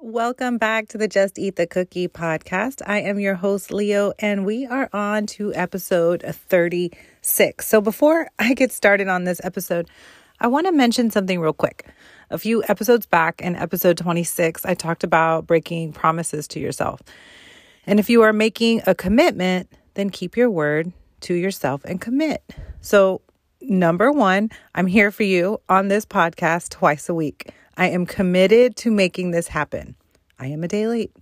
Welcome back to the Just Eat the Cookie podcast. I am your host, Leo, and we are on to episode 36. So, before I get started on this episode, I want to mention something real quick. A few episodes back in episode 26, I talked about breaking promises to yourself. And if you are making a commitment, then keep your word to yourself and commit. So, number one, I'm here for you on this podcast twice a week. I am committed to making this happen. I am a day late,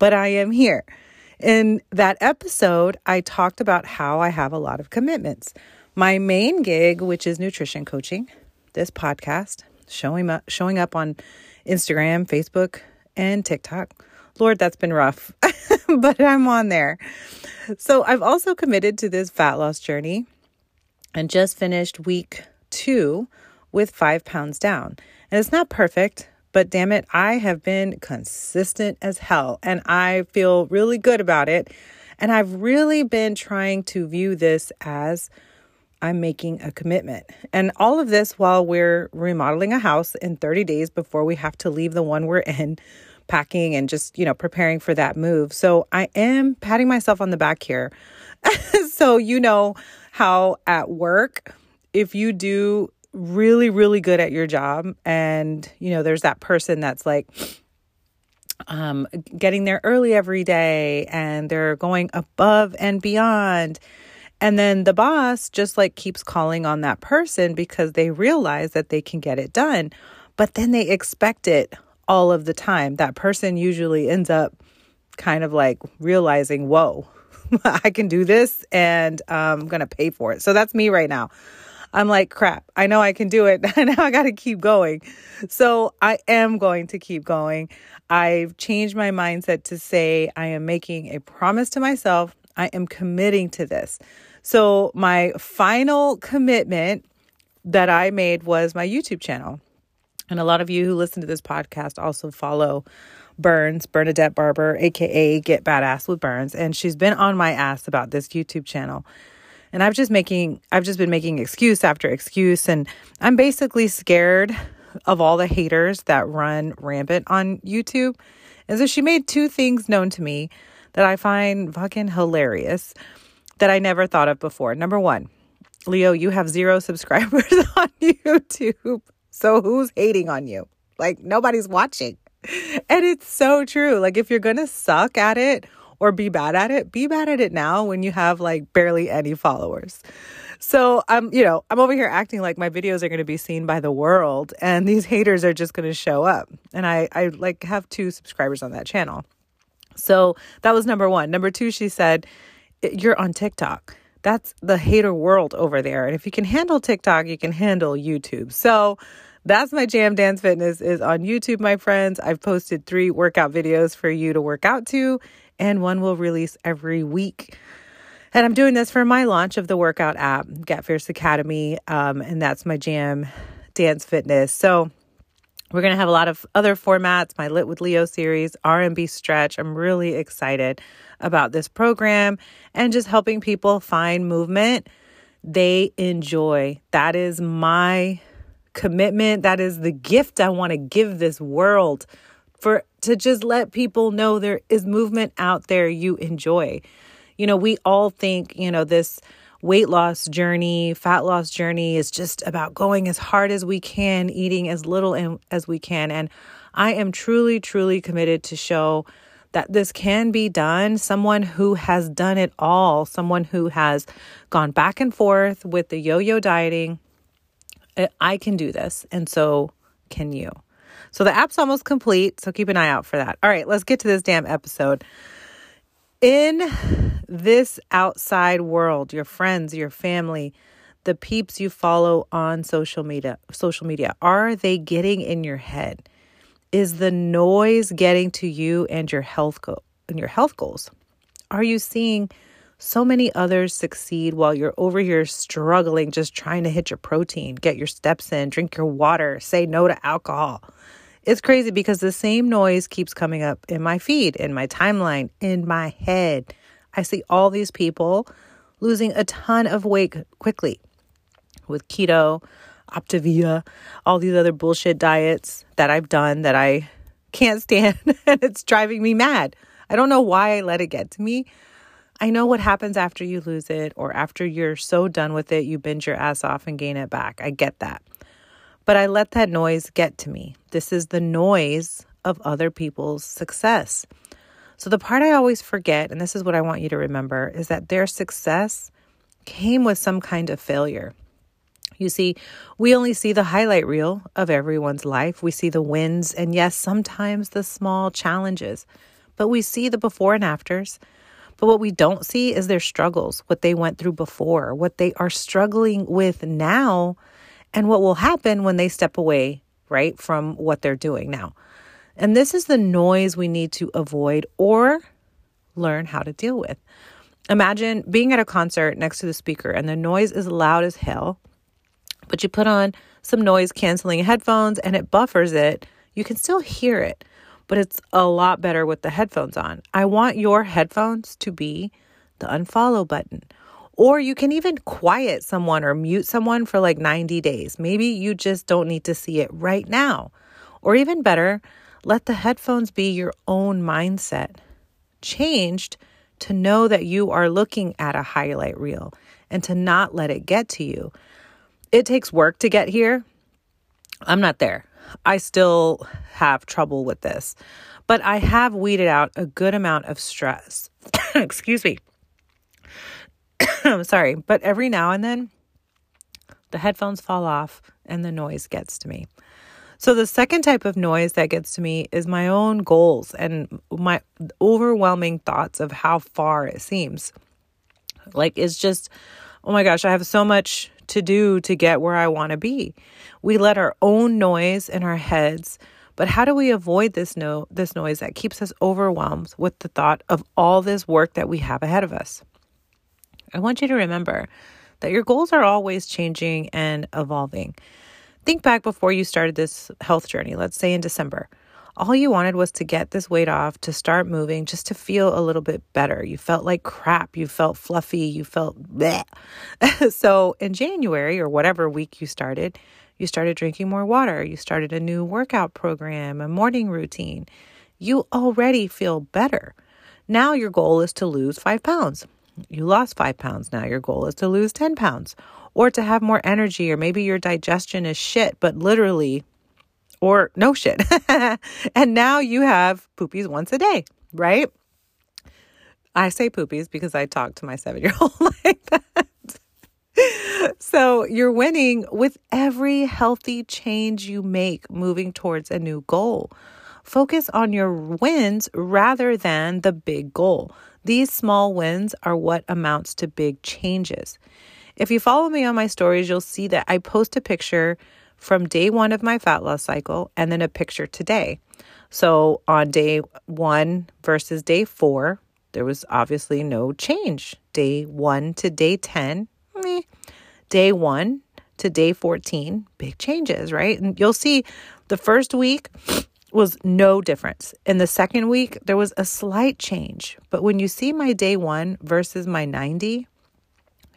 but I am here. In that episode, I talked about how I have a lot of commitments. My main gig, which is nutrition coaching, this podcast, showing up, showing up on Instagram, Facebook, and TikTok. Lord, that's been rough, but I'm on there. So I've also committed to this fat loss journey and just finished week two with five pounds down. And it's not perfect, but damn it, I have been consistent as hell and I feel really good about it. And I've really been trying to view this as I'm making a commitment. And all of this while we're remodeling a house in 30 days before we have to leave the one we're in, packing and just, you know, preparing for that move. So I am patting myself on the back here. so, you know how at work, if you do really, really good at your job, and, you know, there's that person that's like, um, getting there early every day and they're going above and beyond and then the boss just like keeps calling on that person because they realize that they can get it done. But then they expect it all of the time. That person usually ends up kind of like realizing, whoa, I can do this and um, I'm going to pay for it. So that's me right now. I'm like, crap, I know I can do it. now I got to keep going. So I am going to keep going. I've changed my mindset to say I am making a promise to myself. I am committing to this. So, my final commitment that I made was my YouTube channel. And a lot of you who listen to this podcast also follow Burns, Bernadette Barber, aka Get Badass with Burns, and she's been on my ass about this YouTube channel. And I've just making I've just been making excuse after excuse and I'm basically scared of all the haters that run rampant on YouTube. And so she made two things known to me that I find fucking hilarious that I never thought of before. Number one, Leo, you have zero subscribers on YouTube. So who's hating on you? Like nobody's watching. And it's so true. Like if you're going to suck at it or be bad at it, be bad at it now when you have like barely any followers. So I'm, you know, I'm over here acting like my videos are going to be seen by the world and these haters are just going to show up. And I I like have two subscribers on that channel. So that was number 1. Number 2, she said, you're on TikTok. That's the hater world over there. And if you can handle TikTok, you can handle YouTube. So that's my jam dance fitness is on YouTube, my friends. I've posted three workout videos for you to work out to, and one will release every week. And I'm doing this for my launch of the workout app, Get Fierce Academy, um, and that's my jam dance fitness. So we're going to have a lot of other formats, my Lit with Leo series, R&B stretch. I'm really excited about this program and just helping people find movement they enjoy. That is my commitment. That is the gift I want to give this world for to just let people know there is movement out there you enjoy. You know, we all think, you know, this weight loss journey, fat loss journey is just about going as hard as we can, eating as little as we can. And I am truly, truly committed to show that this can be done. Someone who has done it all, someone who has gone back and forth with the yo yo dieting. I can do this. And so can you. So the app's almost complete. So keep an eye out for that. All right, let's get to this damn episode. In this outside world, your friends, your family, the peeps you follow on social media, social media, are they getting in your head? Is the noise getting to you and your health go- and your health goals? Are you seeing so many others succeed while you're over here struggling just trying to hit your protein, get your steps in, drink your water, say no to alcohol? It's crazy because the same noise keeps coming up in my feed, in my timeline, in my head. I see all these people losing a ton of weight quickly with keto, Optavia, all these other bullshit diets that I've done that I can't stand and it's driving me mad. I don't know why I let it get to me. I know what happens after you lose it or after you're so done with it, you binge your ass off and gain it back. I get that. But I let that noise get to me. This is the noise of other people's success. So, the part I always forget, and this is what I want you to remember, is that their success came with some kind of failure. You see, we only see the highlight reel of everyone's life. We see the wins and, yes, sometimes the small challenges, but we see the before and afters. But what we don't see is their struggles, what they went through before, what they are struggling with now, and what will happen when they step away, right, from what they're doing now. And this is the noise we need to avoid or learn how to deal with. Imagine being at a concert next to the speaker and the noise is loud as hell but you put on some noise canceling headphones and it buffers it, you can still hear it, but it's a lot better with the headphones on. I want your headphones to be the unfollow button. Or you can even quiet someone or mute someone for like 90 days. Maybe you just don't need to see it right now. Or even better, let the headphones be your own mindset, changed to know that you are looking at a highlight reel and to not let it get to you it takes work to get here. I'm not there. I still have trouble with this, but I have weeded out a good amount of stress. Excuse me. I'm sorry, but every now and then the headphones fall off and the noise gets to me. So, the second type of noise that gets to me is my own goals and my overwhelming thoughts of how far it seems. Like, it's just, oh my gosh, I have so much to do to get where I want to be. We let our own noise in our heads, but how do we avoid this no this noise that keeps us overwhelmed with the thought of all this work that we have ahead of us? I want you to remember that your goals are always changing and evolving. Think back before you started this health journey, let's say in December all you wanted was to get this weight off, to start moving, just to feel a little bit better. You felt like crap. You felt fluffy. You felt bleh. so in January or whatever week you started, you started drinking more water. You started a new workout program, a morning routine. You already feel better. Now your goal is to lose five pounds. You lost five pounds. Now your goal is to lose 10 pounds or to have more energy, or maybe your digestion is shit, but literally or no shit. and now you have poopies once a day, right? I say poopies because I talk to my seven year old like that. so you're winning with every healthy change you make moving towards a new goal. Focus on your wins rather than the big goal. These small wins are what amounts to big changes. If you follow me on my stories, you'll see that I post a picture from day one of my fat loss cycle and then a picture today. So on day one versus day four, there was obviously no change. Day one to day 10, meh. day one to day 14, big changes, right? And you'll see the first week was no difference. In the second week, there was a slight change. But when you see my day one versus my 90,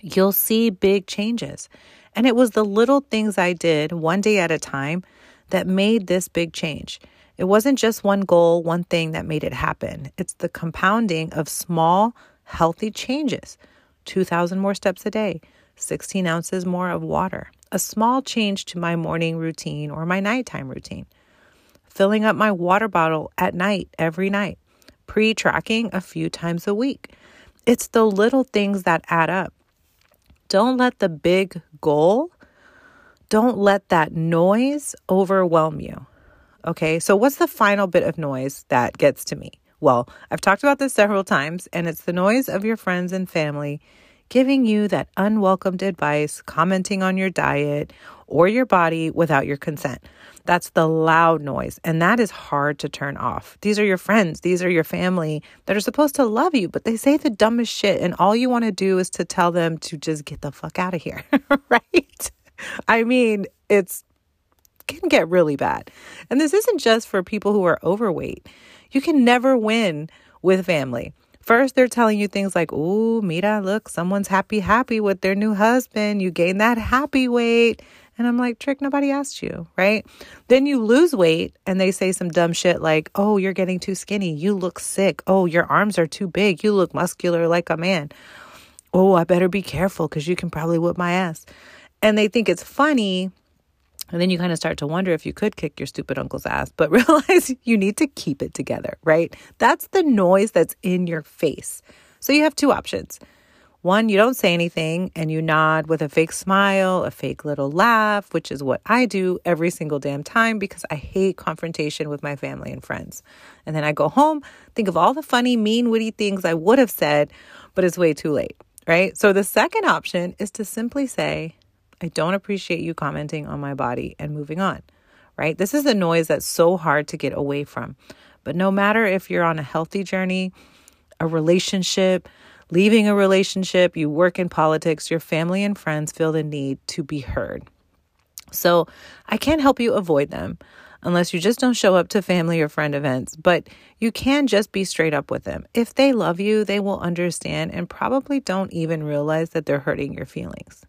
you'll see big changes. And it was the little things I did one day at a time that made this big change. It wasn't just one goal, one thing that made it happen. It's the compounding of small, healthy changes 2,000 more steps a day, 16 ounces more of water, a small change to my morning routine or my nighttime routine, filling up my water bottle at night every night, pre tracking a few times a week. It's the little things that add up. Don't let the big goal, don't let that noise overwhelm you. Okay, so what's the final bit of noise that gets to me? Well, I've talked about this several times, and it's the noise of your friends and family giving you that unwelcomed advice, commenting on your diet or your body without your consent. That's the loud noise, and that is hard to turn off. These are your friends, these are your family that are supposed to love you, but they say the dumbest shit, and all you want to do is to tell them to just get the fuck out of here, right? I mean, it's can get really bad. And this isn't just for people who are overweight. You can never win with family. First, they're telling you things like, "Ooh, Mira, look, someone's happy, happy with their new husband. You gain that happy weight." And I'm like, Trick, nobody asked you, right? Then you lose weight and they say some dumb shit like, oh, you're getting too skinny. You look sick. Oh, your arms are too big. You look muscular like a man. Oh, I better be careful because you can probably whip my ass. And they think it's funny. And then you kind of start to wonder if you could kick your stupid uncle's ass, but realize you need to keep it together, right? That's the noise that's in your face. So you have two options. One, you don't say anything and you nod with a fake smile, a fake little laugh, which is what I do every single damn time because I hate confrontation with my family and friends. And then I go home, think of all the funny, mean, witty things I would have said, but it's way too late, right? So the second option is to simply say, I don't appreciate you commenting on my body and moving on, right? This is the noise that's so hard to get away from. But no matter if you're on a healthy journey, a relationship, leaving a relationship, you work in politics, your family and friends feel the need to be heard. So I can't help you avoid them unless you just don't show up to family or friend events, but you can just be straight up with them. If they love you, they will understand and probably don't even realize that they're hurting your feelings.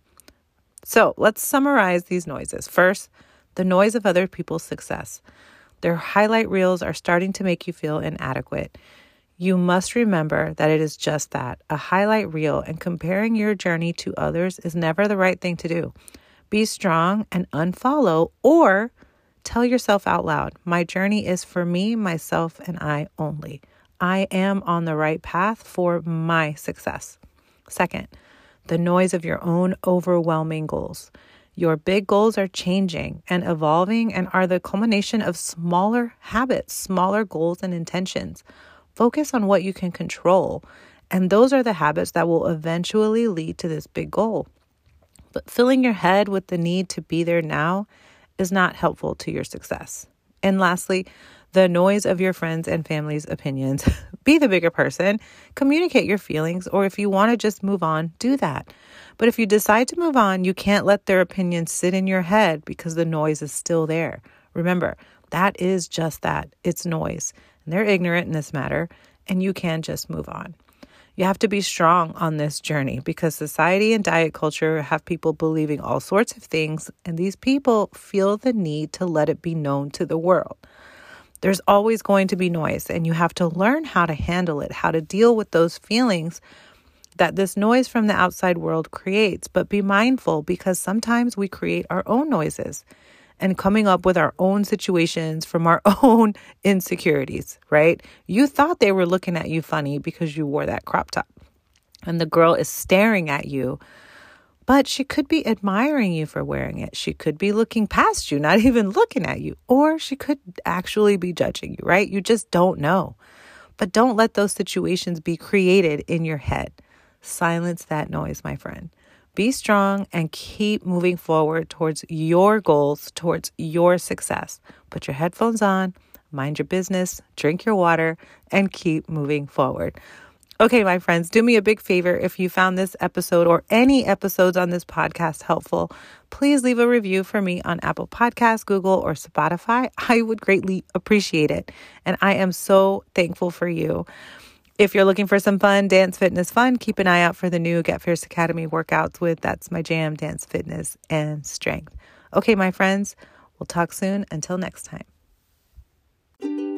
So let's summarize these noises. First, the noise of other people's success. Their highlight reels are starting to make you feel inadequate. You must remember that it is just that a highlight reel, and comparing your journey to others is never the right thing to do. Be strong and unfollow, or tell yourself out loud My journey is for me, myself, and I only. I am on the right path for my success. Second, the noise of your own overwhelming goals. Your big goals are changing and evolving and are the culmination of smaller habits, smaller goals, and intentions. Focus on what you can control. And those are the habits that will eventually lead to this big goal. But filling your head with the need to be there now is not helpful to your success. And lastly, the noise of your friends and family's opinions. be the bigger person, communicate your feelings, or if you want to just move on, do that. But if you decide to move on, you can't let their opinions sit in your head because the noise is still there. Remember, that is just that it's noise and they're ignorant in this matter, and you can just move on. You have to be strong on this journey because society and diet culture have people believing all sorts of things, and these people feel the need to let it be known to the world. There's always going to be noise, and you have to learn how to handle it, how to deal with those feelings that this noise from the outside world creates. But be mindful because sometimes we create our own noises and coming up with our own situations from our own insecurities, right? You thought they were looking at you funny because you wore that crop top. And the girl is staring at you, but she could be admiring you for wearing it. She could be looking past you, not even looking at you, or she could actually be judging you, right? You just don't know. But don't let those situations be created in your head. Silence that noise, my friend. Be strong and keep moving forward towards your goals, towards your success. Put your headphones on, mind your business, drink your water, and keep moving forward. Okay, my friends, do me a big favor. If you found this episode or any episodes on this podcast helpful, please leave a review for me on Apple Podcasts, Google, or Spotify. I would greatly appreciate it. And I am so thankful for you. If you're looking for some fun dance fitness fun, keep an eye out for the new Get Fierce Academy workouts with That's My Jam Dance Fitness and Strength. Okay, my friends, we'll talk soon. Until next time.